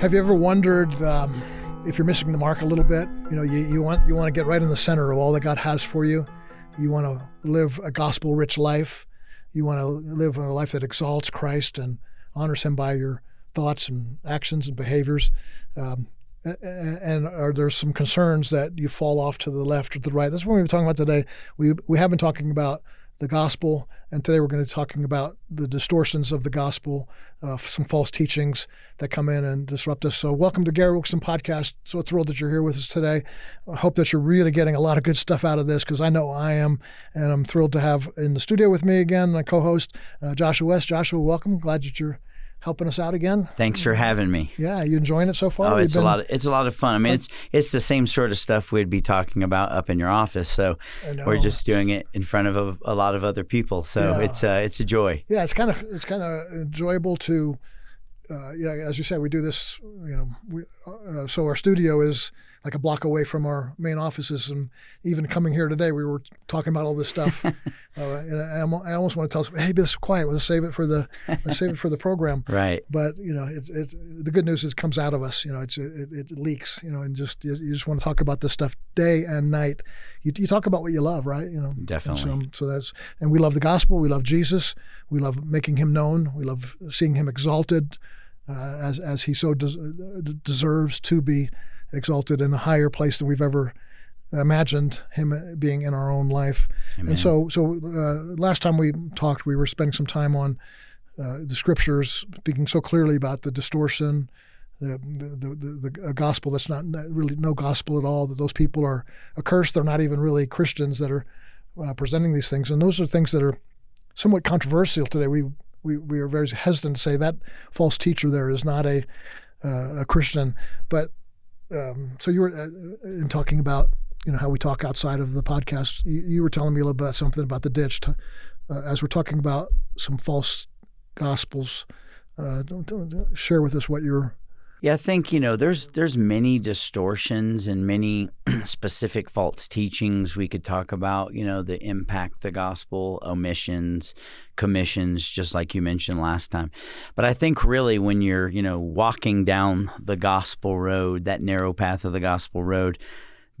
Have you ever wondered um, if you're missing the mark a little bit? You know, you, you want you want to get right in the center of all that God has for you. You want to live a gospel-rich life. You want to live a life that exalts Christ and honors Him by your thoughts and actions and behaviors. Um, and are there some concerns that you fall off to the left or the right? That's what we've been talking about today. We we have been talking about the gospel, and today we're going to be talking about the distortions of the gospel, uh, some false teachings that come in and disrupt us. So, welcome to Gary Wilkerson Podcast. So thrilled that you're here with us today. I hope that you're really getting a lot of good stuff out of this because I know I am, and I'm thrilled to have in the studio with me again my co-host uh, Joshua West. Joshua, welcome. Glad that you're helping us out again. Thanks for having me. Yeah, you enjoying it so far? Oh, it's been... a lot. Of, it's a lot of fun. I mean, it's it's the same sort of stuff we'd be talking about up in your office. So we're just doing it in front of a, a lot of other people. So yeah. it's uh, it's a joy. Yeah, it's kind of it's kind of enjoyable to. Uh, you know, as you said, we do this. You know, we, uh, so our studio is like a block away from our main offices. And even coming here today, we were talking about all this stuff. uh, and I, I, almost want to tell us, hey, be quiet. Let's save it for the let's save it for the program. Right. But you know, it, it, the good news is it comes out of us. You know, it's it, it leaks. You know, and just you, you, just want to talk about this stuff day and night. You, you talk about what you love, right? You know, definitely. So, so that's and we love the gospel. We love Jesus. We love making Him known. We love seeing Him exalted. Uh, as as he so des- deserves to be exalted in a higher place than we've ever imagined him being in our own life. Amen. And so, so uh, last time we talked, we were spending some time on uh, the scriptures, speaking so clearly about the distortion, the the, the, the gospel that's not really no gospel at all. That those people are accursed. They're not even really Christians that are uh, presenting these things, and those are things that are somewhat controversial today. We we, we are very hesitant to say that false teacher there is not a uh, a Christian, but um, so you were uh, in talking about you know how we talk outside of the podcast. You, you were telling me a little bit something about the ditch to, uh, as we're talking about some false gospels. Uh, don't, don't, share with us what you're yeah, I think you know there's there's many distortions and many specific false teachings we could talk about. You know, the impact the gospel, omissions, commissions, just like you mentioned last time. But I think really when you're you know walking down the gospel road, that narrow path of the gospel road,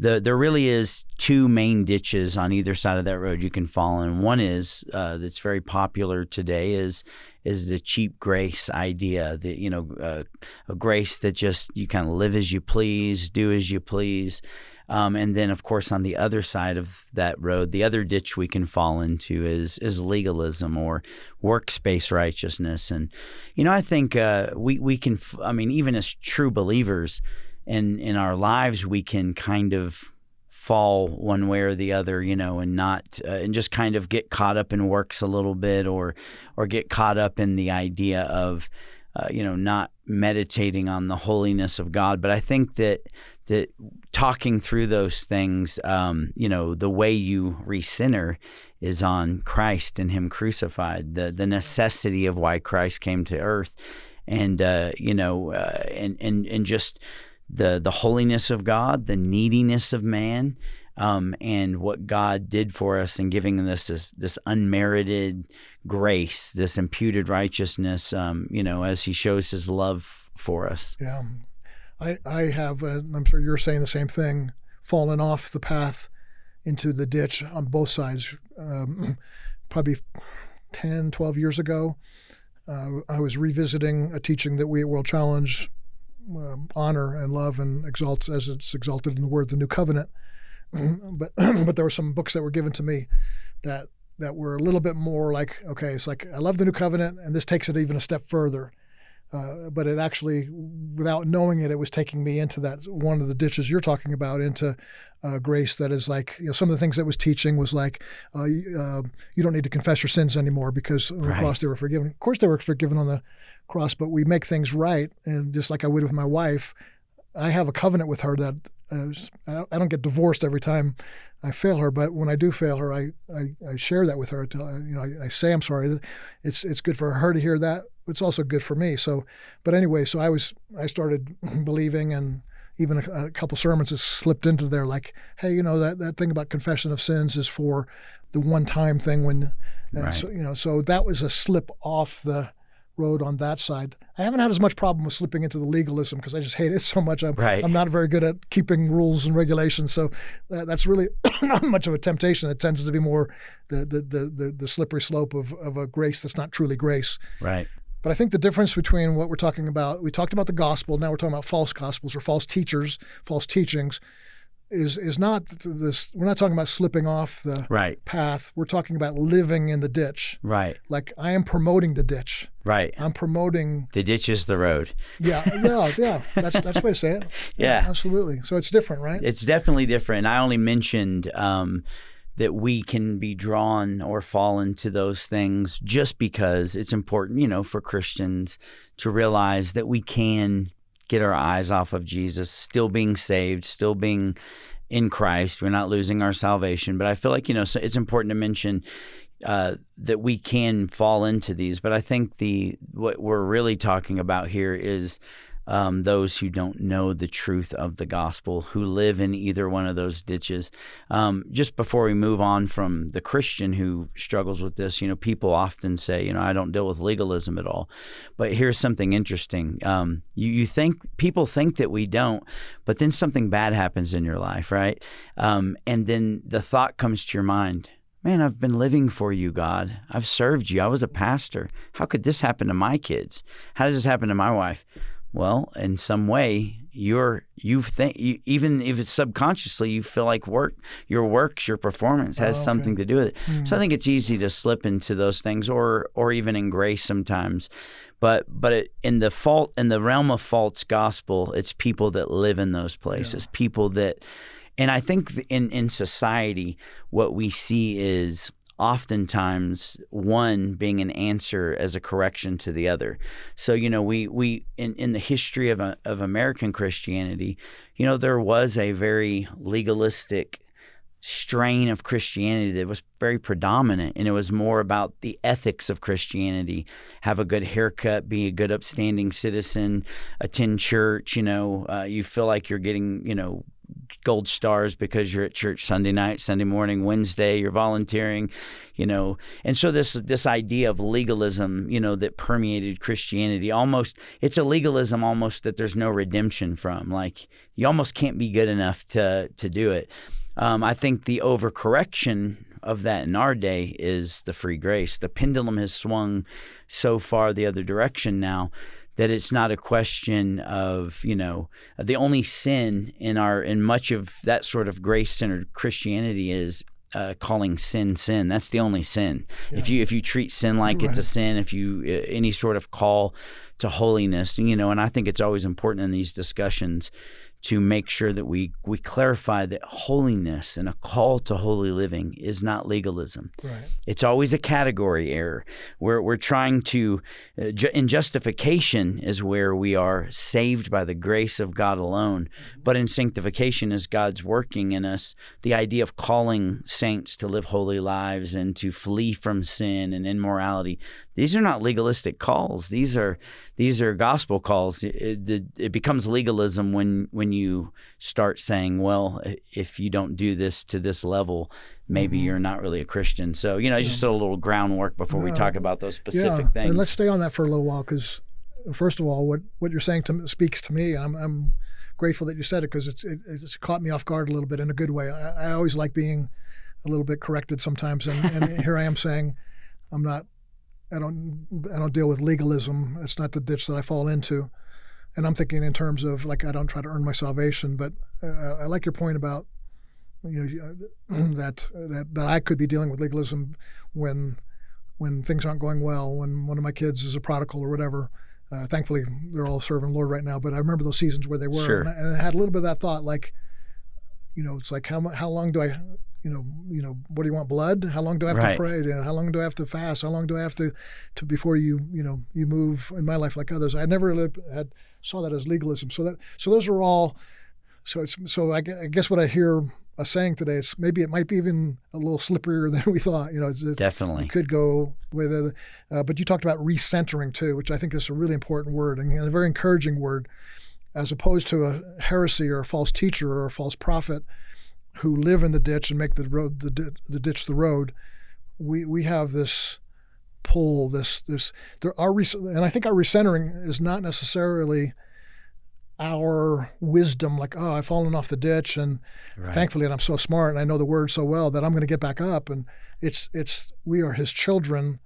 the, there really is two main ditches on either side of that road you can fall in. One is uh, that's very popular today is is the cheap grace idea that you know uh, a grace that just you kind of live as you please, do as you please. Um, and then, of course, on the other side of that road, the other ditch we can fall into is is legalism or works-based righteousness. And you know, I think uh, we we can. I mean, even as true believers, in in our lives we can kind of fall one way or the other, you know, and not uh, and just kind of get caught up in works a little bit, or or get caught up in the idea of, uh, you know, not meditating on the holiness of God. But I think that that talking through those things, um, you know, the way you recenter is on Christ and Him crucified, the the necessity of why Christ came to earth, and uh, you know, uh, and and and just the the holiness of God, the neediness of man, um, and what God did for us in giving this, this unmerited grace, this imputed righteousness. Um, you know, as He shows His love for us. Yeah, I I have, uh, I'm sure you're saying the same thing. Fallen off the path into the ditch on both sides. Um, probably 10, 12 years ago, uh, I was revisiting a teaching that we at World Challenge um, honor and love and exalts as it's exalted in the word the new covenant. But but there were some books that were given to me that that were a little bit more like okay it's like i love the new covenant and this takes it even a step further uh, but it actually without knowing it it was taking me into that one of the ditches you're talking about into uh, grace that is like you know some of the things that was teaching was like uh, uh you don't need to confess your sins anymore because on the cross they were forgiven of course they were forgiven on the cross, but we make things right. And just like I would with my wife, I have a covenant with her that uh, I don't get divorced every time I fail her, but when I do fail her, I, I, I share that with her. To, you know, I, I, say I'm sorry. It's it's good for her to hear that. It's also good for me. So, but anyway, so I was I started believing, and even a, a couple sermons has slipped into there, like, hey, you know that that thing about confession of sins is for the one time thing when, right. so you know, so that was a slip off the road on that side. I haven't had as much problem with slipping into the legalism because I just hate it so much. I'm, Right. I'm not very good at keeping rules and regulations, so that, that's really not much of a temptation. It tends to be more the the the, the, the slippery slope of, of a grace that's not truly grace. Right. But I think the difference between what we're talking about, we talked about the gospel, now we're talking about false gospels or false teachers, false teachings, is is not this. We're not talking about slipping off the Right. path. We're talking about living in the ditch. Right. Like I am promoting the ditch. Right. I'm promoting. The ditch is the road. Yeah, yeah, yeah. That's that's the way to say it. Yeah. absolutely. So it's different, right? It's definitely different. I only mentioned um, that we can be drawn or fall into those things just because it's important, you know, for Christians to realize that we can get our eyes off of Jesus, still being saved, still being in Christ. We're not losing our salvation. But I feel like, you know, so it's important to mention uh, that we can fall into these. But I think the what we're really talking about here is um, those who don't know the truth of the gospel, who live in either one of those ditches. Um, just before we move on from the Christian who struggles with this, you know, people often say, you know, I don't deal with legalism at all. But here's something interesting. Um, you, you think people think that we don't, but then something bad happens in your life, right? Um, and then the thought comes to your mind. Man, I've been living for you, God. I've served you. I was a pastor. How could this happen to my kids? How does this happen to my wife? Well, in some way, you're you think you, even if it's subconsciously, you feel like work your works, your performance has Oh, okay. something to do with it. So I hmm. think it's easy to slip into those things, or or even in grace sometimes. But but it, in the fault in the realm of false gospel, it's people that live in those places, people that, and I think in in society, what we see is oftentimes one being an answer as a correction to the other. So you know, we we in in the history of a, of American Christianity, you know, there was a very legalistic strain of Christianity that was very predominant, and it was more about the ethics of Christianity: have a good haircut, be a good, upstanding citizen, attend church. You know, uh, you feel like you're getting, you know, gold stars because you're at church Sunday night, Sunday morning, Wednesday, you're volunteering, you know. And so this this idea of legalism, you know, that permeated Christianity almost it's a legalism almost that there's no redemption from. Like you almost can't be good enough to to do it. Um, I think the overcorrection of that in our day is the free grace. The pendulum has swung so far the other direction now that it's not a question of you know the only sin in our in much of that sort of grace centered Christianity is uh, calling sin sin. That's the only sin. If you if you treat sin like it's a sin, if you uh, any sort of call to holiness, you know, and I think it's always important in these discussions to make sure that we we clarify that holiness and a call to holy living is not legalism. Right. It's always a category error. We're, we're trying to, uh, ju- in justification is where we are saved by the grace of God alone. But in sanctification, is God's working in us, the idea of calling saints to live holy lives and to flee from sin and immorality, these are not legalistic calls. These are these are gospel calls. It, it, it becomes legalism when when you start saying, well, if you don't do this to this level, maybe mm-hmm. you're not really a Christian. So you know, just a little groundwork before we talk about those specific yeah. things. And let's stay on that for a little while because, first of all, what, what you're saying to me, speaks to me. and I'm, I'm grateful that you said it because it's, it, it's caught me off guard a little bit in a good way. I, I always like being a little bit corrected sometimes, and, and here I am saying I'm not. I don't. I don't deal with legalism. It's not the ditch that I fall into. And I'm thinking in terms of like I don't try to earn my salvation, but uh, I like your point about you know that that that I could be dealing with legalism when when things aren't going well, when one of my kids is a prodigal or whatever. Uh, thankfully, they're all serving the Lord right now. But I remember those seasons where they were, Sure. and, I, and I had a little bit of that thought, like, you know, it's like how how long do I, you know, you know, what do you want? Blood? How long do I have Right. to pray? You know, how long do I have to fast? How long do I have to, to before you, you know, you move in my life like others? I never really had saw that as legalism. So that so those are all. So it's so I, I guess what I hear us saying today is maybe it might be even a little slipperier than we thought. You know, it's, it's, Definitely. it could go with it. Uh, but you talked about recentering too, which I think is a really important word and a very encouraging word, as opposed to a heresy or a false teacher or a false prophet who live in the ditch and make the road the, the ditch the road. We we have this pull. This this there are and I think our recentering is not necessarily our wisdom, like, oh, I've fallen off the ditch, and right. thankfully, and I'm so smart, and I know the word so well that I'm going to get back up. And it's it's we are His children,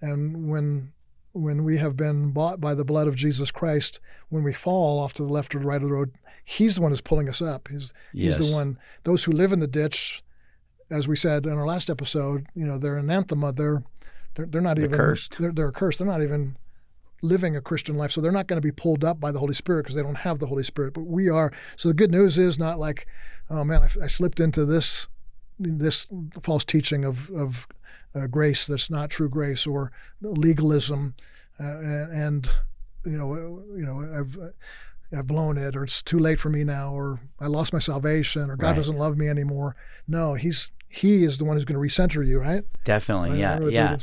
and when when we have been bought by the blood of Jesus Christ, when we fall off to the left or the right of the road, He's the one who's pulling us up. He's yes. He's the one. Those who live in the ditch, as we said in our last episode, you know, they're anathema. They're they're, they're not they're even cursed. They're, they're cursed. They're not even living a Christian life. So they're not going to be pulled up by the Holy Spirit because they don't have the Holy Spirit. But we are. So the good news is not like, oh man, I, I slipped into this this false teaching of of uh, grace that's not true grace or legalism, uh, and, you know you know I've. I've blown it, or it's too late for me now, or I lost my salvation, or God right. doesn't love me anymore. No, He's he is the one who's going to recenter you, right? Definitely, yeah, really yeah.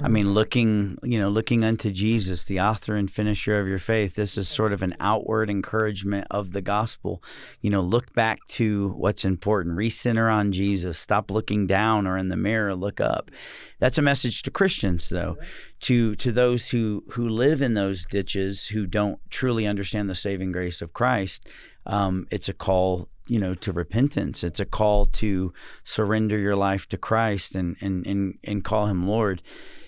I mean, looking, you know, looking unto Jesus, the author and finisher of your faith. This is sort of an outward encouragement of the gospel. You know, look back to what's important. Recenter on Jesus. Stop looking down or in the mirror. Look up. That's a message to Christians, though, to to those who who live in those ditches who don't truly understand the saving grace of Christ. Um, it's a call you know to repentance it's a call to surrender your life to christ and and and, and call him lord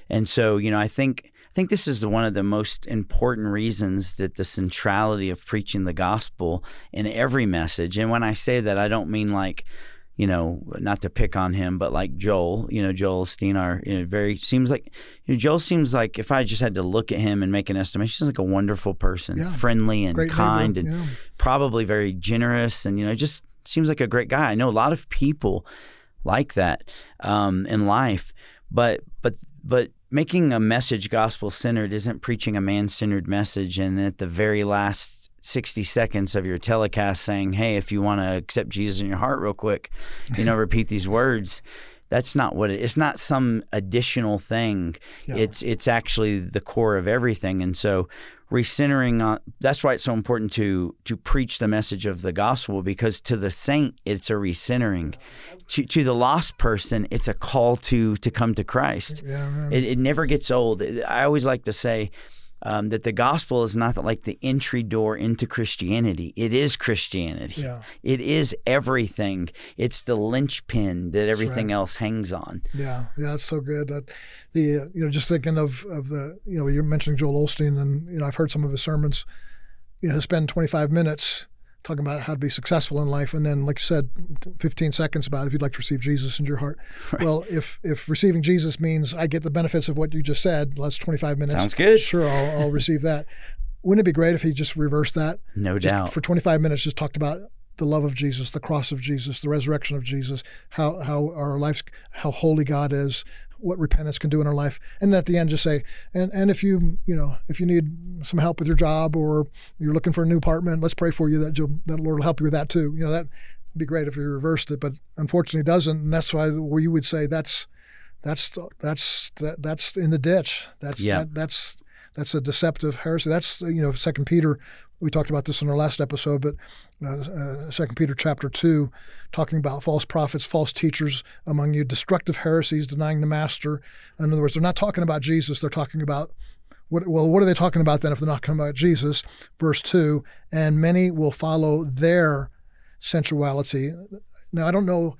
and so you know i think I think this is the, one of the most important reasons that the centrality of preaching the gospel in every message. And when I say that, I don't mean like, you know, not to pick on him, but like Joel, you know, Joel Osteen, our you know, very seems like you know, Joel seems like if I just had to look at him and make an estimation, he's like a wonderful person, yeah. friendly and great kind, neighbor. and yeah. probably very generous, and you know, just seems like a great guy. I know a lot of people like that um, in life, but but but making a message gospel centered isn't preaching a man centered message, and at the very last 60 seconds of your telecast saying, Hey, if you want to accept Jesus in your heart real quick, you know, repeat these words. That's not what it, it's not some additional thing. Yeah. It's it's actually the core of everything. And so recentering on that's why it's so important to to preach the message of the gospel because to the saint it's a recentering to to the lost person it's a call to to come to christ yeah, it, it never gets old i always like to say um, that the gospel is not like the entry door into Christianity. It is Christianity. Yeah. It is everything. It's the linchpin that everything right. else hangs on. Yeah, yeah, that's so good. That the you know just thinking of of the you know you're mentioning Joel Osteen, and you know I've heard some of his sermons. You know, spend 25 minutes talking about how to be successful in life, and then, like you said, 15 seconds about if you'd like to receive Jesus into your heart. Right. Well, if if receiving Jesus means I get the benefits of what you just said, that's 25 minutes. Sounds good. Sure, I'll, I'll receive that. Wouldn't it be great if he just reversed that? No just doubt. For 25 minutes, just talked about the love of Jesus, the cross of Jesus, the resurrection of Jesus, how how our lives, how holy God is, what repentance can do in our life, and at the end just say, and and if you you know if you need some help with your job or you're looking for a new apartment, let's pray for you that you'll, that Lord will help you with that too. You know that would be great if you reversed it, but unfortunately it doesn't, and that's why we would say that's that's that's that, that's in the ditch. That's yeah. That, that's that's a deceptive heresy. That's you know Second Peter we talked about this in our last episode, but uh, uh, Second uh, Peter chapter two, talking about false prophets, false teachers among you, destructive heresies, denying the master. In other words, they're not talking about Jesus; they're talking about what, well, what are they talking about then if they're not talking about Jesus? Verse two, and many will follow their sensuality. Now, I don't know,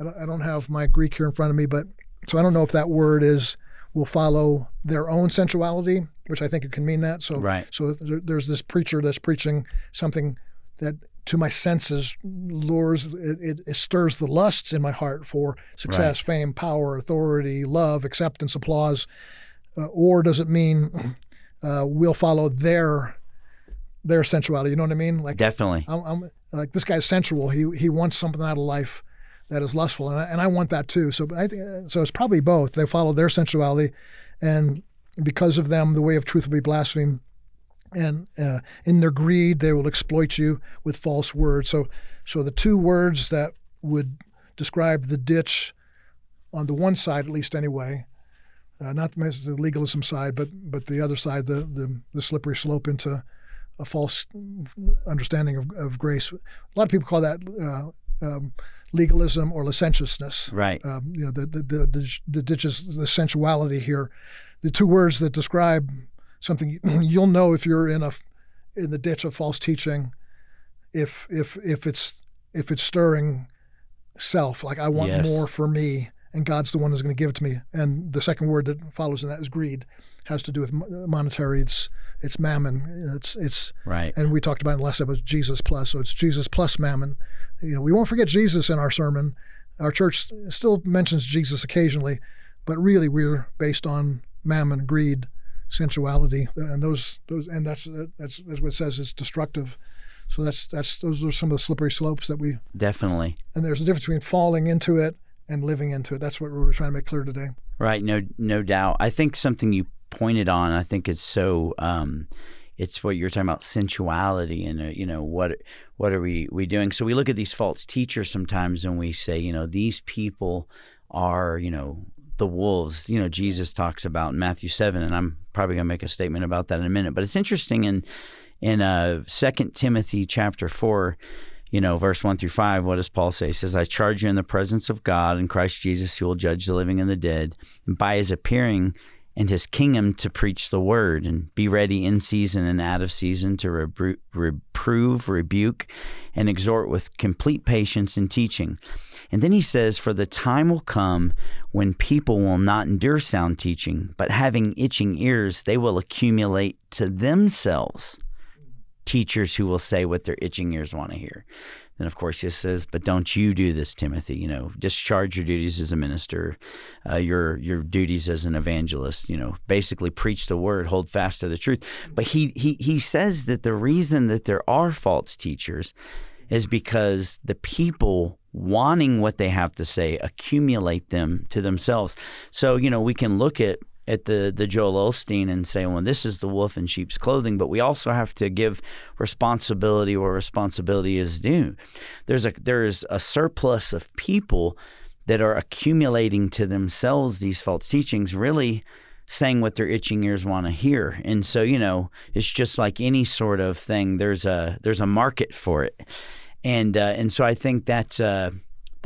I don't, I don't have my Greek here in front of me, but so I don't know if that word is will follow their own sensuality, which I think it can mean that. So, right. so there's this preacher that's preaching something that to my senses lures it, it, it stirs the lusts in my heart for success, right. fame, power, authority, love, acceptance, applause, uh, or does it mean uh, we'll follow their their sensuality? You know what I mean? Like definitely. I'm, I'm, like this guy's sensual. He he wants something out of life that is lustful, and I, and I want that too. So I think so. It's probably both. They follow their sensuality, and because of them, the way of truth will be blasphemed. And uh, in their greed, they will exploit you with false words. So, so the two words that would describe the ditch, on the one side at least, anyway, uh, not the legalism side, but but the other side, the the, the slippery slope into a false understanding of, of grace. A lot of people call that uh, um, legalism or licentiousness. Right. Um, you know, the the the, the, the ditches the sensuality here, the two words that describe something you'll know if you're in a in the ditch of false teaching, if if if it's if it's stirring self, like I want Yes. more for me, and God's the one who's going to give it to me. And the second word that follows in that is greed, has to do with monetary. It's it's mammon. It's it's Right. and we talked about in the last episode Jesus plus. So it's Jesus plus mammon. You know, we won't forget Jesus in our sermon. Our church still mentions Jesus occasionally, but really we're based on mammon, greed, sensuality, and those those and that's that's, that's what it says. It's destructive. So that's that's those are some of the slippery slopes that we. Definitely. And there's a difference between falling into it and living into it. That's what we're trying to make clear today. Right. No. No doubt. I think something you pointed on. I think it's so. Um, it's what you're talking about sensuality and uh, you know what what are we we doing? So we look at these false teachers sometimes and we say you know these people are you know the wolves. You know Jesus talks about in Matthew seven, and I'm probably gonna make a statement about that in a minute. But it's interesting in in uh Second Timothy chapter four. You know, verse 1 through 5, what does Paul say? He says, I charge you in the presence of God and Christ Jesus, who will judge the living and the dead, and by his appearing and his kingdom to preach the word, and be ready in season and out of season to rebru- reprove, rebuke, and exhort with complete patience and teaching. And then he says, For the time will come when people will not endure sound teaching, but having itching ears, they will accumulate to themselves teachers who will say what their itching ears want to hear. Then, of course, he says, "But don't you do this, Timothy? You know, discharge your duties as a minister, uh, your your duties as an evangelist. You know, basically preach the word, hold fast to the truth." But he he he says that the reason that there are false teachers is because the people wanting what they have to say accumulate them to themselves. So you know, we can look at at the the Joel Osteen and say, well, this is the wolf in sheep's clothing, but we also have to give responsibility where responsibility is due. There's a there is a surplus of people that are accumulating to themselves these false teachings, really saying what their itching ears want to hear. And so, you know, it's just like any sort of thing. There's a there's a market for it, and uh, and so I think that's. Uh,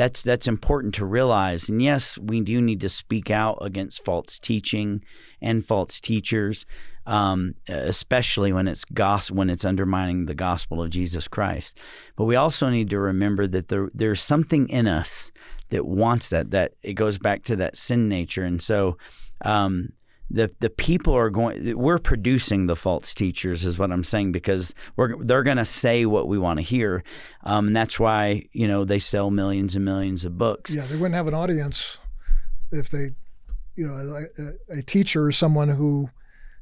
that's that's important to realize. And yes, we do need to speak out against false teaching and false teachers, um, especially when it's gos- when it's undermining the gospel of Jesus Christ. But we also need to remember that there there's something in us that wants that. That it goes back to that sin nature, and so. Um, the the people are going we're producing the false teachers is what I'm saying because we're they're going to say what we want to hear. Um, and that's why you know they sell millions and millions of books. Yeah, they wouldn't have an audience if they, you know, a, a teacher is someone who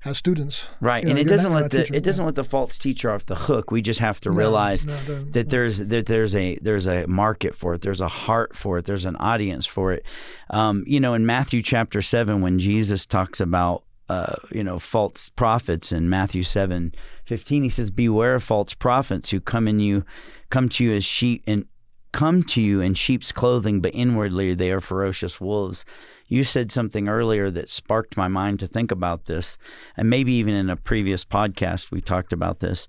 has students. right You and it doesn't let the teacher, it doesn't let the false teacher off the hook. We just have to No, realize no, don't- that there's that there's a there's a market for it. There's a heart for it. There's an audience for it. Um, you know in Matthew chapter 7 when Jesus talks about uh, you know false prophets in Matthew 7 15 he says beware of false prophets who come in you come to you as sheep and come to you in sheep's clothing but inwardly they are ferocious wolves you said something earlier that sparked my mind to think about this and maybe even in a previous podcast we talked about this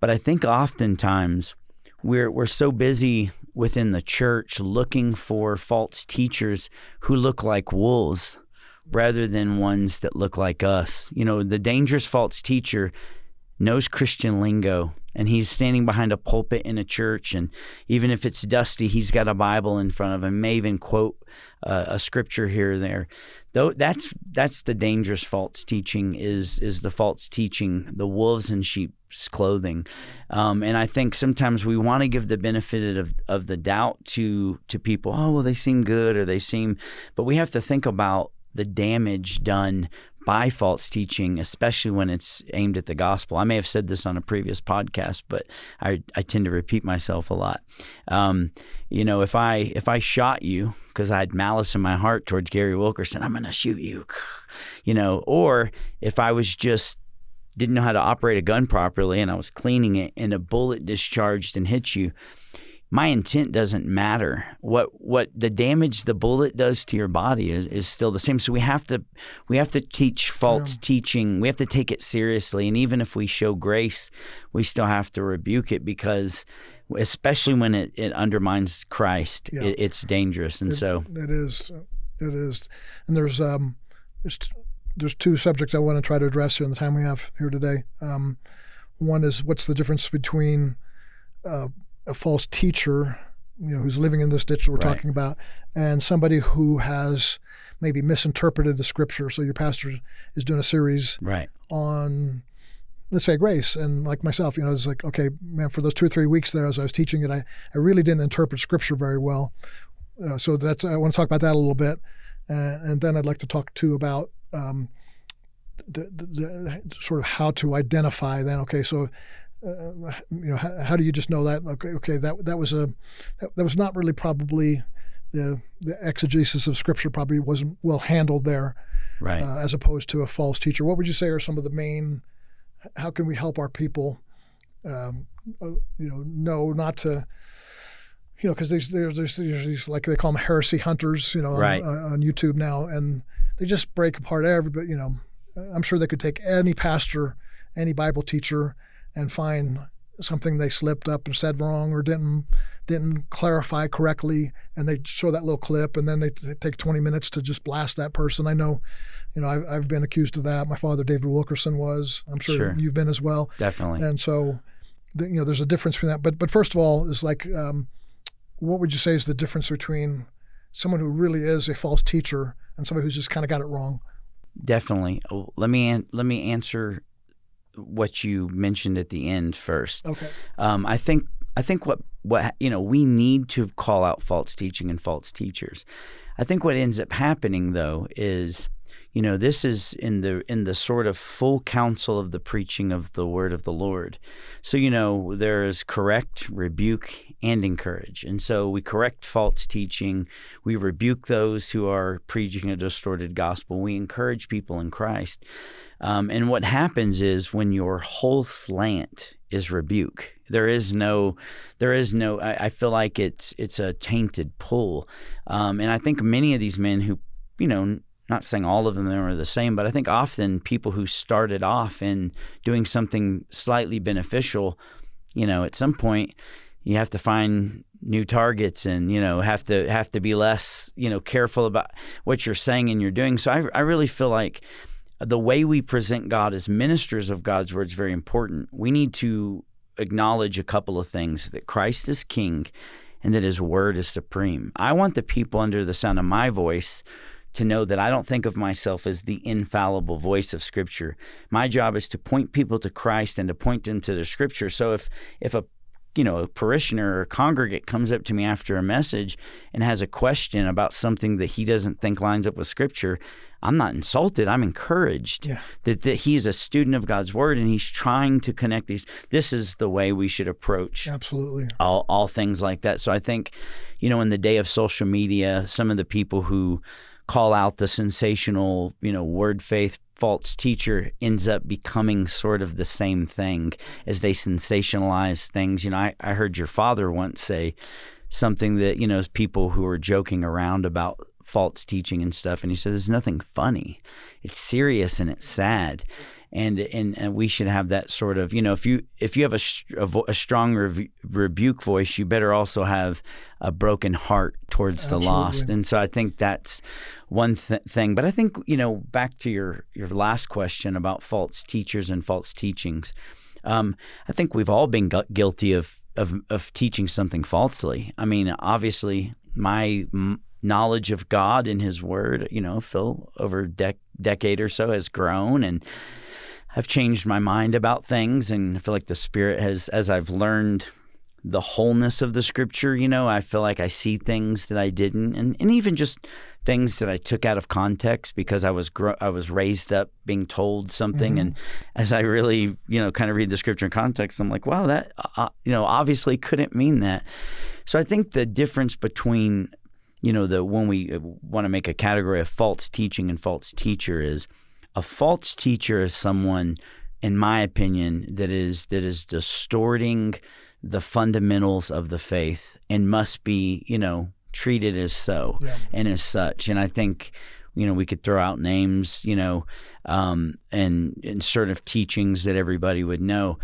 but I think oftentimes we're we're so busy within the church looking for false teachers who look like wolves rather than ones that look like us. You know, the dangerous false teacher knows Christian lingo and he's standing behind a pulpit in a church and even if it's dusty he's got a bible in front of him. May even quote uh, a scripture here or there. Though that's that's the dangerous false teaching is is the false teaching the wolves in sheep's clothing. Um, and I think sometimes we want to give the benefit of, of the doubt to to people. Oh well they seem good or they seem but we have to think about the damage done by false teaching, especially when it's aimed at the gospel. I may have said this on a previous podcast, but I, I tend to repeat myself a lot. Um, you know, if I if I shot you because I had malice in my heart towards Gary Wilkerson, I'm going to shoot you. You know, or if I was just didn't know how to operate a gun properly and I was cleaning it and a bullet discharged and hit you, my intent doesn't matter. What what the damage the bullet does to your body is, is still the same. So we have to we have to teach false teaching. We have to take it seriously. And even if we show grace, we still have to rebuke it because especially when it, it undermines Christ, Yeah. it, it's dangerous. And It- so, it is, it is, and there's um, there's there's two subjects I want to try to address here in the time we have here today. Um, one is what's the difference between uh, a false teacher, you know, who's living in this ditch that we're Right. talking about, and somebody who has maybe misinterpreted the scripture. So your pastor is doing a series right, on let's say grace and like myself you know it's like okay man for those two or three weeks there as i was teaching it i, I really didn't interpret scripture very well uh, so that's i want to talk about that a little bit uh, and then i'd like to talk too about um, the, the, the sort of how to identify then okay so uh, you know how, how do you just know that okay okay that that was a that, that was not really probably the the exegesis of scripture probably wasn't well handled there right. uh, as opposed to a false teacher. What would you say are some of the main? How can we help our people, um, uh, you know, know not to, you know, because there's, there's there's these like they call them heresy hunters, you know, on, uh, on YouTube now, and they just break apart everybody. You know, I'm sure they could take any pastor, any Bible teacher, and find something they slipped up and said wrong or didn't didn't clarify correctly, and they show that little clip, and then they t- take 20 minutes to just blast that person. I know, you know, I've, I've been accused of that. My father, David Wilkerson, was. I'm sure, Sure. you've been as well. Definitely. And so, the, you know, there's a difference between that. But but first of all, is like, um, what would you say is the difference between someone who really is a false teacher and somebody who's just kind of got it wrong? Definitely. Oh, Let me an- let me answer what you mentioned at the end first. Okay. Um, I think I think what what you know we need to call out false teaching and false teachers. I think what ends up happening though is you know this is in the in the sort of full counsel of the preaching of the word of the Lord. So you know there is correct, rebuke, and encourage. And so we correct false teaching, we rebuke those who are preaching a distorted gospel, we encourage people in Christ. Um, and what happens is when your whole slant is rebuke, there is no, there is no. I, I feel like it's it's a tainted pull, um, and I think many of these men who, you know, not saying all of them are the same, but I think often people who started off in doing something slightly beneficial, you know, at some point you have to find new targets and you know have to have to be less you know careful about what you're saying and you're doing. So I I really feel like the way we present God as ministers of God's word is very important. We need to acknowledge a couple of things that Christ is king and that his word is supreme. I want the people under the sound of my voice to know that I don't think of myself as the infallible voice of scripture. My job is to point people to Christ and to point them to the scripture. So if if a you know, a parishioner or a congregate comes up to me after a message and has a question about something that he doesn't think lines up with scripture, I'm not insulted. I'm encouraged Yeah. that, that he is a student of God's word and he's trying to connect these. This is the way we should approach Absolutely. all, all things like that. So I think, you know, in the day of social media, some of the people who call out the sensational, you know, word faith false teacher ends up becoming sort of the same thing as they sensationalize things. You know, I, I heard your father once say something that, you know, people who are joking around about false teaching and stuff. And he said, there's nothing funny. It's serious and it's sad. And, and and we should have that sort of you know if you if you have a, a, vo- a strong rev- rebuke voice you better also have a broken heart towards the lost. And so I think that's one th- thing. But I think you know back to your your last question about false teachers and false teachings um, I think we've all been gu- guilty of, of of teaching something falsely. I mean, obviously, my m- knowledge of God and His Word, you know, Phil, over a dec- decade or so, has grown, and I've changed my mind about things. And I feel like the Spirit has, as I've learned the wholeness of the Scripture, you know, I feel like I see things that I didn't, and and even just things that I took out of context because I was gro- I was raised up being told something, mm-hmm. and as I really you know kind of read the Scripture in context, I'm like, wow, that uh, uh you know obviously couldn't mean that. So I think the difference between you know the when we uh, want to make a category of false teaching and false teacher is a false teacher is someone in my opinion that is that is distorting the fundamentals of the faith and must be you know treated as so Yeah. and as such and i think You know, we could throw out names, you know, um, and and sort of teachings that everybody would know.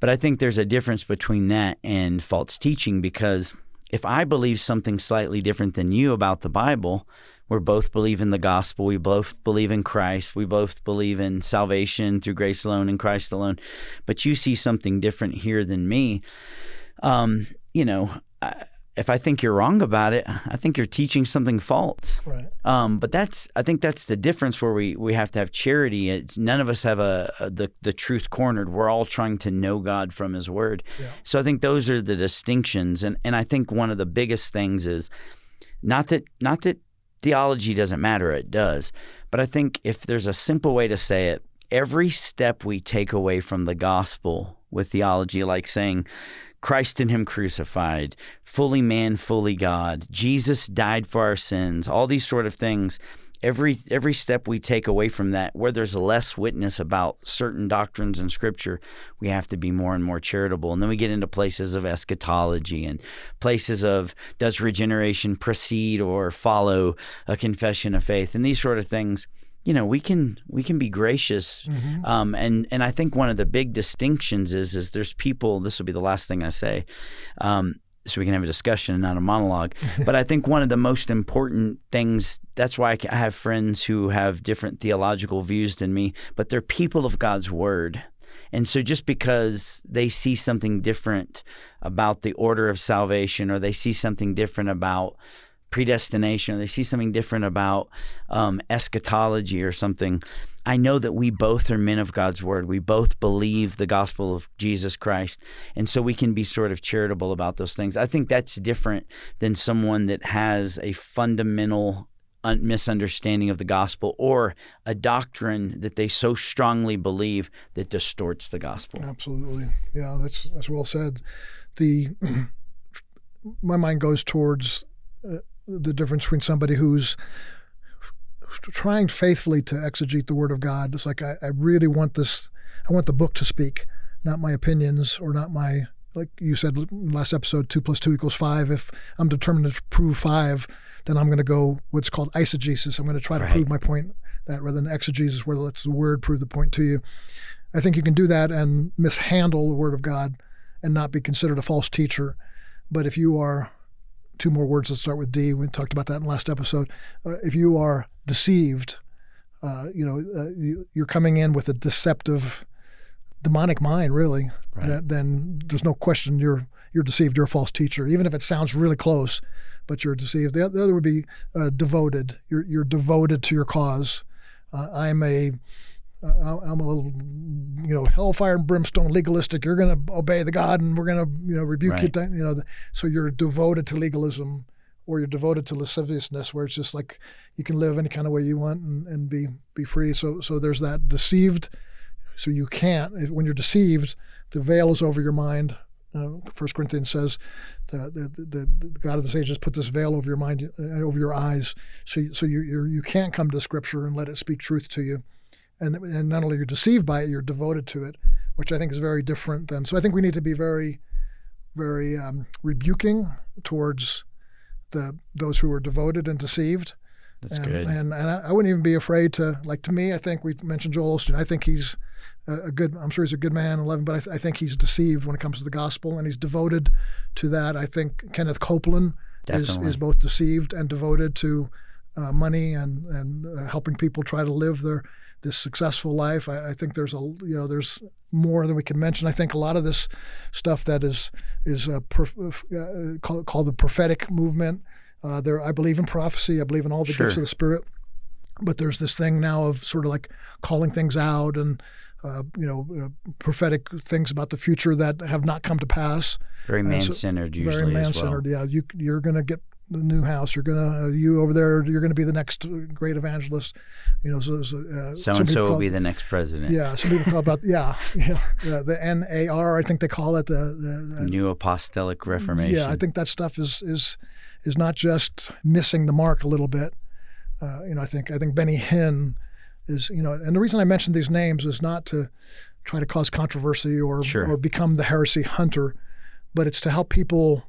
But I think there's a difference between that and false teaching because if I believe something slightly different than you about the Bible, we both believe in the gospel. We both believe in Christ. We both believe in salvation through grace alone and Christ alone. But you see something different here than me. Um, you know, I, if I think you're wrong about it, I think you're teaching something false. Right. Um, but that's I think that's the difference where we, we have to have charity. It's none of us have a, a the the truth cornered. We're all trying to know God from His Word. Yeah. So I think those are the distinctions. And and I think one of the biggest things is not that not that theology doesn't matter. It does. But I think if there's a simple way to say it, every step we take away from the gospel with theology, like saying Christ in him crucified, fully man, fully God. Jesus died for our sins. All these sort of things. Every every step we take away from that, where there's less witness about certain doctrines in Scripture, we have to be more and more charitable. And then we get into places of eschatology and places of does regeneration precede or follow a confession of faith, and these sort of things you know we can we can be gracious mm-hmm. um, and and I think one of the big distinctions is is there's people this will be the last thing I say um, so we can have a discussion and not a monologue but I think one of the most important things that's why I have friends who have different theological views than me but they're people of God's word and so just because they see something different about the order of salvation or they see something different about predestination or they see something different about um, eschatology or something, I know that we both are men of God's word. We both believe the gospel of Jesus Christ. And so we can be sort of charitable about those things. I think that's different than someone that has a fundamental misunderstanding of the gospel or a doctrine that they so strongly believe that distorts the gospel. Absolutely. Yeah, that's that's well said. The my mind goes towards uh, the difference between somebody who's trying faithfully to exegete the Word of God. It's like I, I really want this. I want the book to speak, not my opinions or not my like you said last episode. Two plus two equals five. If I'm determined to prove five, then I'm going to go what's called eisegesis. I'm going to try to Right. prove my point that rather than exegesis, where lets the Word prove the point to you. I think you can do that and mishandle the Word of God and not be considered a false teacher. But if you are two more words that start with D. We talked about that in the last episode. Uh, if you are deceived, uh, you know, uh, you, you're coming in with a deceptive, demonic mind, really. Right. That, then there's no question you're you're deceived. You're a false teacher, even if it sounds really close, but you're deceived. The, the other would be uh, devoted. You're you're devoted to your cause. Uh, I'm a I'm a little, you know, hellfire and brimstone legalistic. You're going to obey the God, and we're going to, you know, rebuke Right. you. You know, the, so you're devoted to legalism, or you're devoted to lasciviousness, where it's just like you can live any kind of way you want and, and be be free. So so there's that deceived. So you can't when you're deceived, the veil is over your mind. Uh, First Corinthians says, the, the, the, the God of this age has put this veil over your mind, uh, over your eyes. So so you you're, you can't come to Scripture and let it speak truth to you and, and not only you're deceived by it, you're devoted to it, which I think is very different than. So I think we need to be very, very um, rebuking towards the those who are devoted and deceived. That's and, good. And and I, I wouldn't even be afraid to like to me. I think we mentioned Joel Osteen. I think he's a, a good. I'm sure he's a good man, eleven, but I, th- I think he's deceived when it comes to the gospel, and he's devoted to that. I think Kenneth Copeland is is both deceived and devoted to uh, money and and uh, helping people try to live their this successful life. I, I think there's a you know there's more than we can mention. I think a lot of this stuff that is is uh, prof- uh, called, called the prophetic movement. Uh, there, I believe in prophecy. I believe in all the Sure. gifts of the Spirit. But there's this thing now of sort of like calling things out and uh, you know uh, prophetic things about the future that have not come to pass. Very uh, man centered usually Very as well. man-centered. Yeah, you you're gonna get the new house. You're gonna uh, you over there. You're gonna be the next great evangelist. You know, so so, uh, and so will call- be the next president. yeah, some people call about yeah, yeah, the NAR. I think they call it the, the, the New Apostolic Reformation. yeah. I think that stuff is is is not just missing the mark a little bit. Uh, you know, I think I think Benny Hinn is you know, and the reason I mentioned these names is not to try to cause controversy or Sure. or become the heresy hunter, but it's to help people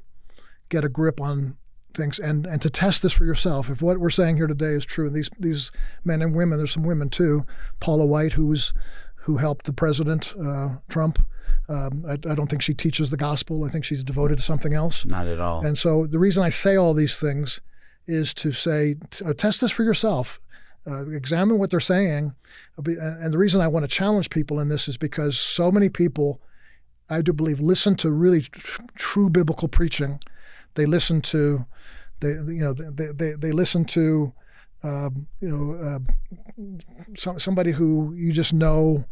get a grip on things and and to test this for yourself. If what we're saying here today is true, and these these men and women, there's some women too. Paula White, who was who helped the president uh, Trump. Um, I, I, don't think she teaches the gospel. I think she's devoted to something else. Not at all. And so the reason I say all these things is to say, t- uh, test this for yourself. Uh, examine what they're saying. And the reason I want to challenge people in this is because so many people, I do believe, listen to really tr- true biblical preaching. They listen to, they you know they they, they listen to, um, you know, uh, some, somebody who you just know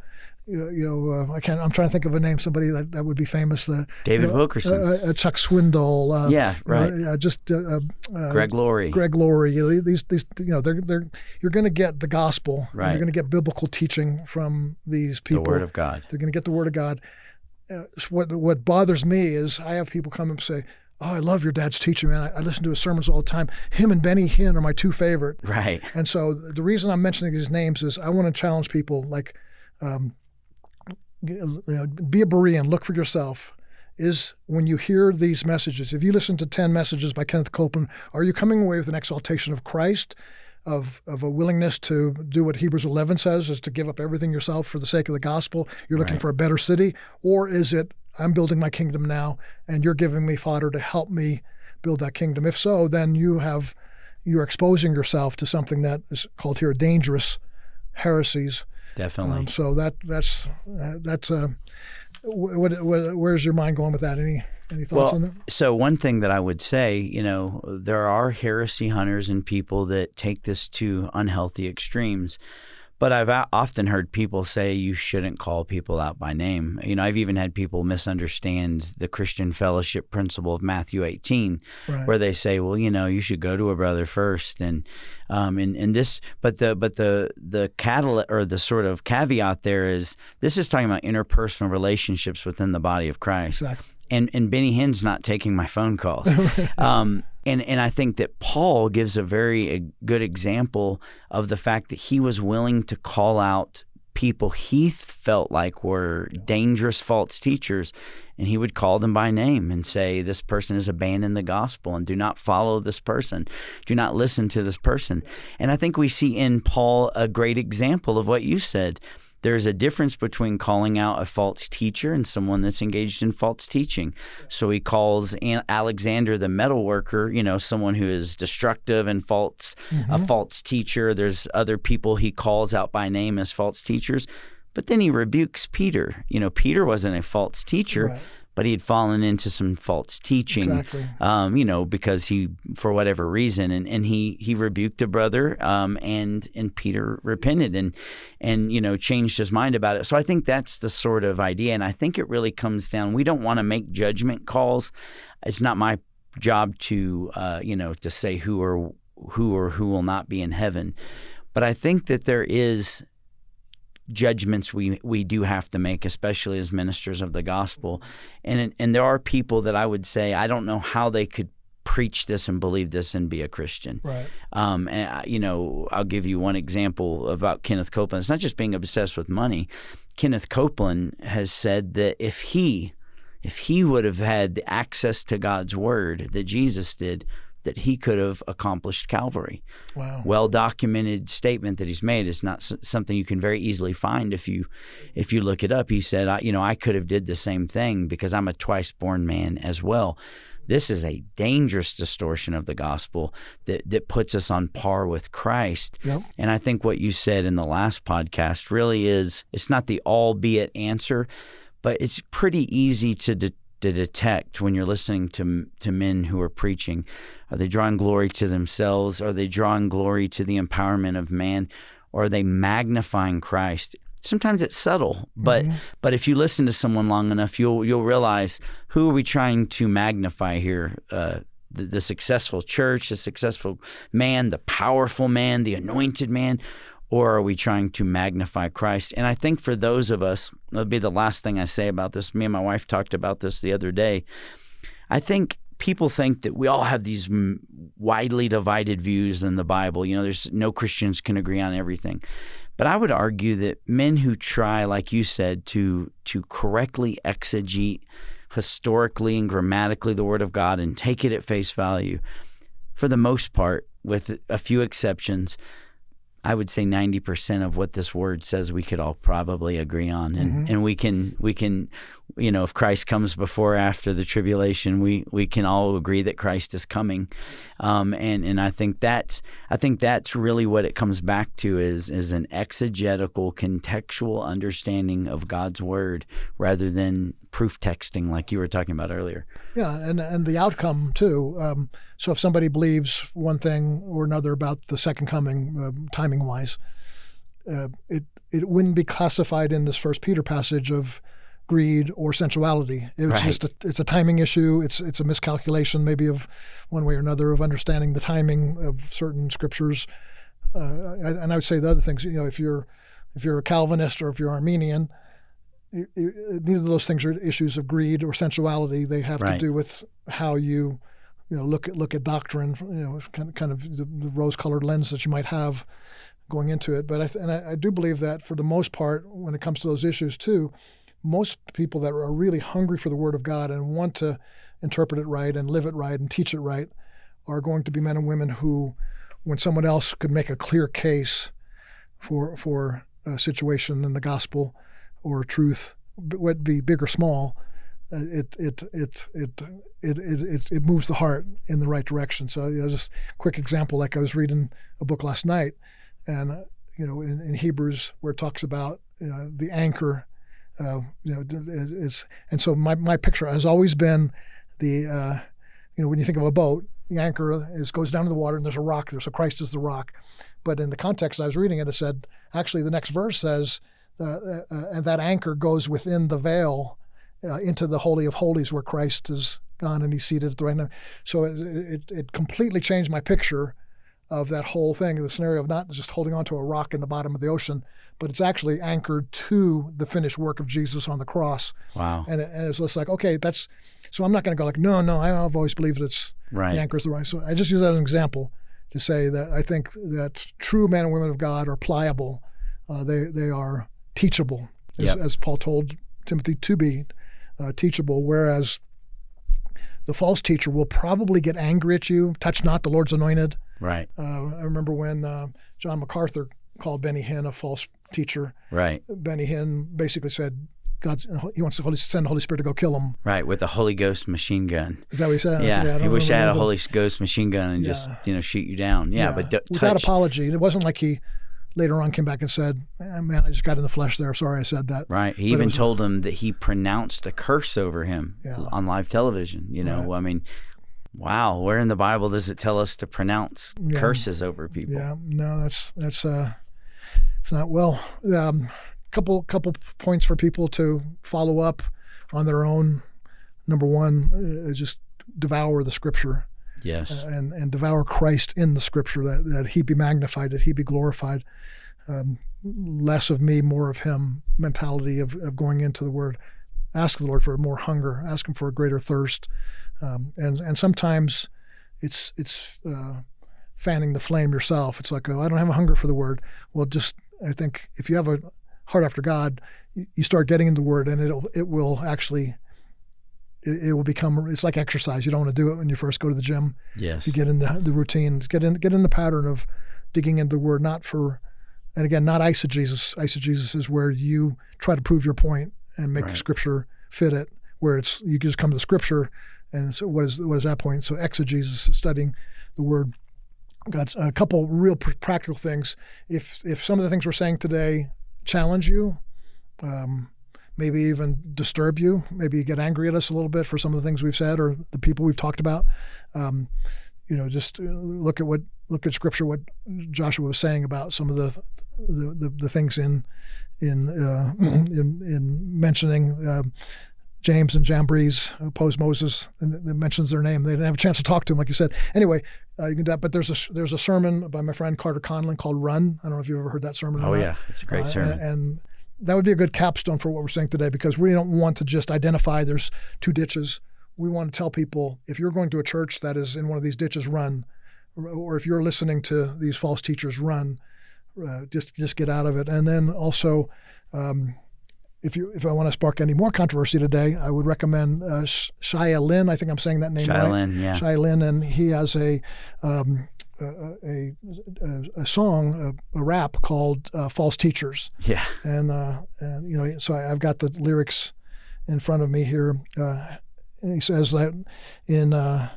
you know, uh, I can't. I'm trying to think of a name. Somebody that, that would be famous. Uh, David you know, Wilkerson. Uh, uh Chuck Swindoll. Uh, yeah, right. Know, just Greg Laurie. Greg Laurie. These these you know they're they're you're going to get the gospel. Right. You're going to get biblical teaching from these people. The Word of God. They're going to get the Word of God. what what bothers me is I have people come and say, Oh, I love your dad's teaching, man. I, I, listen to his sermons all the time. Him and Benny Hinn are my two favorite. Right. And so the reason I'm mentioning these names is I want to challenge people like, um, you know, be a Berean, look for yourself. Is when you hear these messages, if you listen to 10 messages by Kenneth Copeland, are you coming away with an exaltation of Christ, of, of a willingness to do what Hebrews 11 says, is to give up everything yourself for the sake of the gospel? You're looking right. for a better city? Or is it, I'm building my kingdom now, and you're giving me fodder to help me build that kingdom? If so, then you have, you're exposing yourself to something that is called here dangerous heresies Definitely. Um, so that that's uh, that's uh, what, where's your mind going with that? Any any thoughts well, on that? So one thing that I would say, you know, there are heresy hunters and people that take this to unhealthy extremes. But I've often heard people say you shouldn't call people out by name. You know, I've even had people misunderstand the Christian fellowship principle of Matthew 18, right. where they say, "Well, you know, you should go to a brother first. and um, and and this, but the but the the catalyst or the sort of caveat there is this is talking about interpersonal relationships within the body of Christ. Exactly. And and Benny Hinn's not taking my phone calls. um, and and I think that Paul gives a very a good example of the fact that he was willing to call out people he felt like were dangerous false teachers and he would call them by name and say this person has abandoned the gospel and do not follow this person. Do not listen to this person. And i think we see in paul a great example of what you said there's a difference between calling out a false teacher and someone that's engaged in false teaching. So he calls Alexander the metal worker, you know, someone who is destructive and false, mm-hmm. a false teacher. There's other people he calls out by name as false teachers. But then he rebukes Peter. You know, Peter wasn't a false teacher. Right but he had fallen into some false teaching, exactly. um, you know, because he, for whatever reason, and, and he he rebuked a brother, um, and and Peter repented and and you know changed his mind about it. So I think that's the sort of idea, and I think it really comes down. We don't want to make judgment calls. It's not my job to uh, you know to say who or who or who will not be in heaven, but I think that there is judgments we we do have to make, especially as ministers of the gospel. And and there are people that I would say I don't know how they could preach this and believe this and be a Christian. Right. Um, and you know, I'll give you one example about Kenneth Copeland. It's not just being obsessed with money. Kenneth Copeland has said that if he if he would have had access to God's word that Jesus did, that he could have accomplished Calvary. Wow. Well documented statement that he's made. It's not something you can very easily find if you if you look it up. He said, I, you know, I could have did the same thing because I'm a twice born man as well. This is a dangerous distortion of the gospel that, that puts us on par with Christ. Yep. And I think what you said in the last podcast really is it's not the albeit answer, but it's pretty easy to, de- to detect when you're listening to, to men who are preaching are they drawing glory to themselves? Are they drawing glory to the empowerment of man? Or are they magnifying Christ? Sometimes it's subtle, but mm-hmm. but if you listen to someone long enough, you'll you'll realize who are we trying to magnify here? Uh, the, the successful church, the successful man, the powerful man, the anointed man, or are we trying to magnify Christ? And I think for those of us, that'll be the last thing I say about this. Me and my wife talked about this the other day. I think people think that we all have these widely divided views in the Bible. You know, there's no Christians can agree on everything. But I would argue that men who try, like you said, to to correctly exegete historically and grammatically the Word of God and take it at face value, for the most part, with a few exceptions, I would say 90% of what this word says we could all probably agree on and, Mm-hmm. and we can we can you know if Christ comes before or after the tribulation we we can all agree that Christ is coming um, and and I think that's I think that's really what it comes back to is is an exegetical contextual understanding of God's word rather than proof texting like you were talking about earlier Yeah, and and the outcome too. Um, so if somebody believes one thing or another about the second coming, uh, timing wise, uh, it it wouldn't be classified in this First Peter passage of greed or sensuality. It's Right. just a, it's a timing issue. It's it's a miscalculation maybe of one way or another of understanding the timing of certain scriptures. Uh, and I would say the other things. You know, if you're if you're a Calvinist or if you're Arminian, you- you- neither of those things are issues of greed or sensuality. They have Right. to do with how you, you know, look at look at doctrine. You know, kind of, kind of the, the rose-colored lens that you might have going into it. But I th- and I, I do believe that for the most part, when it comes to those issues too, most people that are really hungry for the Word of God and want to interpret it right and live it right and teach it right are going to be men and women who, when someone else could make a clear case for for a situation in the gospel or truth, it be big or small, uh, it it it it it it it, moves the heart in the right direction. So you know, just quick example, like I was reading a book last night, and uh, you know in, in Hebrews where it talks about you know, the anchor, uh, you know, is and so my my picture has always been the uh, you know when you think of a boat, the anchor is goes down to the water and there's a rock there, so Christ is the rock. But in the context I was reading it, it said actually the next verse says, uh, uh, and that anchor goes within the veil uh, into the holy of holies where Christ is gone and he's seated at the right hand. So it, it, it completely changed my picture of that whole thing, the scenario of not just holding onto a rock in the bottom of the ocean, but it's actually anchored to the finished work of Jesus on the cross. wow And, it, and it's just like, okay, that's, so I'm not going to go like, no, no, I've always believed that it's right the anchor is the right. So I just use that as an example to say that I think that true men and women of God are pliable. Uh, they they are teachable, as, Yep. as Paul told Timothy to be uh, teachable. Whereas the false teacher will probably get angry at you. Touch not the Lord's anointed. Right Uh, I remember when uh, John MacArthur called Benny Hinn a false teacher. right Benny Hinn basically said. God, he wants to Holy, send the Holy Spirit to go kill him. right with the Holy Ghost machine gun Is that what he said? Yeah, I he wish I had a Holy Ghost machine gun and just you know shoot you down. Yeah, but d- without touch, apology. It wasn't like he later on came back and said, "Eh, "Man, I just got in the flesh there. Sorry, I said that." right? He but even was- told him that he pronounced a curse over him Yeah. on live television. You know, I mean, wow, where in the Bible does it tell us to pronounce Yeah. curses over people? Yeah, no, that's that's uh, it's not well. Um, couple couple points for people to follow up on their own. Number one, uh, just devour the Scripture. Yes, and, and devour Christ in the scripture, that, that he be magnified, that he be glorified. Um, less of me, more of him mentality of, of going into the word. Ask the Lord for more hunger, ask him for a greater thirst. Um, and, and sometimes it's, it's uh, fanning the flame yourself. It's like, oh, I don't have a hunger for the word. Well, just, I think if you have a heart after God, you, start getting into the word and it'll, it will actually, it, it will become, it's like exercise. You don't want to do it when you first go to the gym yes, you get in the, the routine, get in get in the pattern of digging into the word, not for, and again, not eisegesis. Eisegesis is where you try to prove your point and make Right. scripture fit it. Where it's you just come to the scripture, and so what is what is that point? So exegesis, is studying the word. Got a couple real pr- practical things. If if some of the things we're saying today challenge you, um, maybe even disturb you, maybe you get angry at us a little bit for some of the things we've said or the people we've talked about. Um, you know, just uh, look at what look at scripture, what Joshua was saying about some of the the, the, the things in in, uh, in in mentioning um, James and Jambres opposed Moses, and it mentions their name. They didn't have a chance to talk to him, like you said. Anyway, uh, you can do that. But there's a there's a sermon by my friend Carter Conlon called "Run." I don't know if you've ever heard that sermon. Oh yeah, it's a great Uh, sermon. And, and that would be a good capstone for what we're saying today because we don't want to just identify there's two ditches. We want to tell people if you're going to a church that is in one of these ditches, run. Or- Or if you're listening to these false teachers, run. Uh, just just get out of it. And then also, um, if you if I want to spark any more controversy today, I would recommend uh, Shai Linne. I think I'm saying that name Shai right. Linne, yeah. Shai Linne, and he has a um, a, a, a, song, a, a rap called uh, "False Teachers," Yeah. and uh, and you know, so I, I've got the lyrics in front of me here. Uh, he says that in. Uh,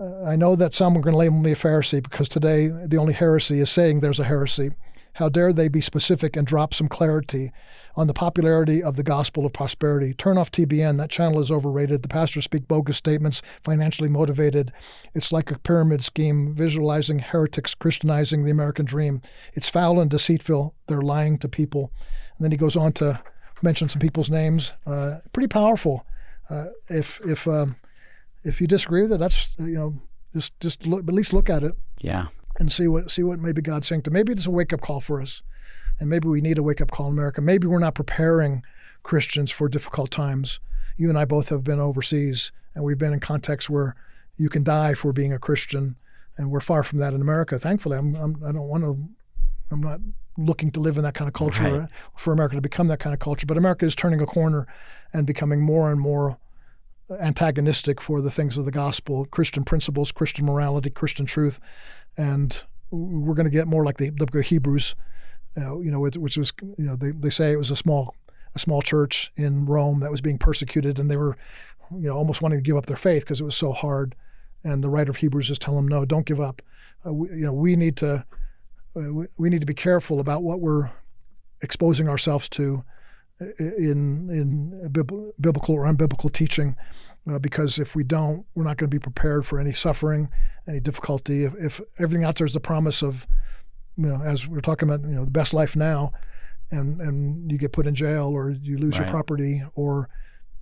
uh, I know that some are going to label me a Pharisee because today the only heresy is saying there's a heresy. How dare they be specific and drop some clarity on the popularity of the gospel of prosperity? Turn off TBN. That channel is overrated. The pastors speak bogus statements, financially motivated. It's like a pyramid scheme, visualizing heretics Christianizing the American dream. It's foul and deceitful. They're lying to people. And then he goes on to mention some people's names. Uh, pretty powerful. Uh, if if um, if you disagree with it, that's you know just just look, at least look at it Yeah. And see what see what maybe God's saying to. Maybe it's a wake up call for us, and maybe we need a wake up call in America. Maybe we're not preparing Christians for difficult times. You and I both have been overseas, and we've been in contexts where you can die for being a Christian, and we're far from that in America. Thankfully, I'm, I'm I don't want to. I'm not looking to live in that kind of culture Right. for America to become that kind of culture. But America is turning a corner and becoming more and more antagonistic for the things of the gospel, Christian principles, Christian morality, Christian truth, and we're going to get more like the, the book of Hebrews, uh, you know, which was, you know, they, they say it was a small a small church in Rome that was being persecuted, and they were, you know, almost wanting to give up their faith because it was so hard. And the writer of Hebrews is telling them, no, don't give up. Uh, we, you know, we need to uh, we, we need to be careful about what we're exposing ourselves to in in biblical or unbiblical teaching, uh, because if we don't, we're not going to be prepared for any suffering, any difficulty. If, if everything out there is the promise of, you know, as we're talking about, you know, the best life now, and and you get put in jail or you lose your property or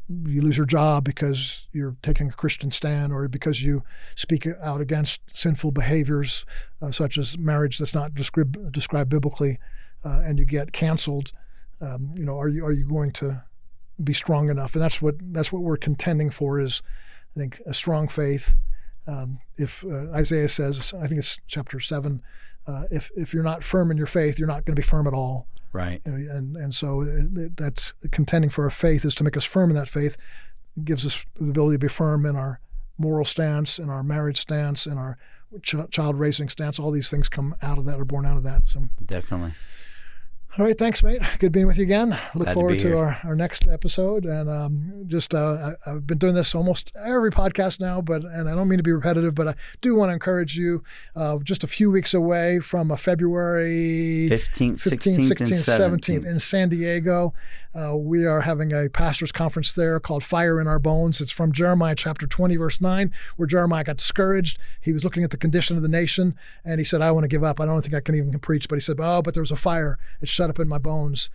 you lose your job because you're taking a Christian stand or because you speak out against sinful behaviors uh, such as marriage that's not described described biblically, uh, and you get canceled. Um, you know, are you are you going to be strong enough? And that's what that's what we're contending for is, I think, a strong faith. Um, if uh, Isaiah says, I think it's chapter seven, uh, if if you're not firm in your faith, you're not going to be firm at all. Right. Know, and and so it, it- that's contending for our faith is to make us firm in that faith. It gives us the ability to be firm in our moral stance, in our marriage stance, in our ch- child raising stance. All these things come out of that, are born out of that. So, Definitely. All right, thanks, mate. Good being with you again. Look Glad forward be to, our, our next episode. And um, just uh, I, I've been doing this almost every podcast now, but and I don't mean to be repetitive, but I do want to encourage you. Uh, just a few weeks away from a February 15th, 15th, 16th, 16th, and 17th 17th. in San Diego. Uh, we are having a pastors' conference there called Fire in Our Bones. It's from Jeremiah chapter 20, verse 9, where Jeremiah got discouraged. He was looking at the condition of the nation and he said, I want to give up. I don't think I can even preach. But he said, Oh, but there's a fire. Shut up in my bones.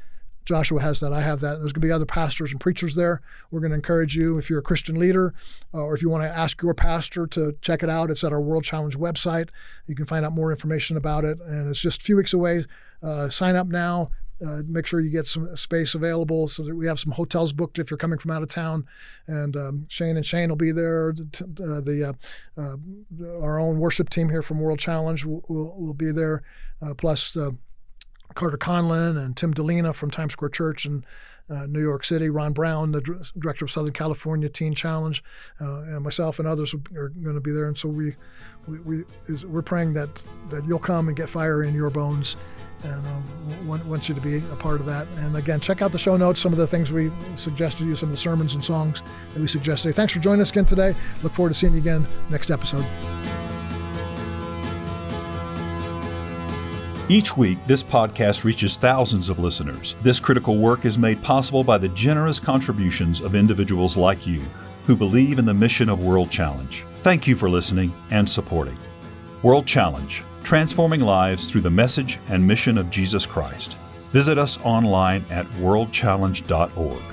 Joshua has that. I have that. There's going to be other pastors and preachers there. We're going to encourage you if you're a Christian leader uh, or if you want to ask your pastor to check it out. It's at our World Challenge website. You can find out more information about it. And it's just a few weeks away. Uh, sign up now. Uh, make sure you get some space available so that we have some hotels booked if you're coming from out of town. And um, Shane and Shane will be there. The, uh, uh, uh, our own worship team here from World Challenge will, will, will be there. Plus Carter Conlon and Tim Dilena from Times Square Church in uh, New York City, Ron Brown, the dir- director of Southern California Teen Challenge, uh, and myself and others are going to be there. And so we, we, we is, we're praying that that you'll come and get fire in your bones, and um, want, want you to be a part of that. And again, check out the show notes. Some of the things we suggested you, some of the sermons and songs that we suggested. Thanks for joining us again today. Look forward to seeing you again next episode. Each week, this podcast reaches thousands of listeners. This critical work is made possible by the generous contributions of individuals like you who believe in the mission of World Challenge. Thank you for listening and supporting. World Challenge, transforming lives through the message and mission of Jesus Christ. Visit us online at worldchallenge.org.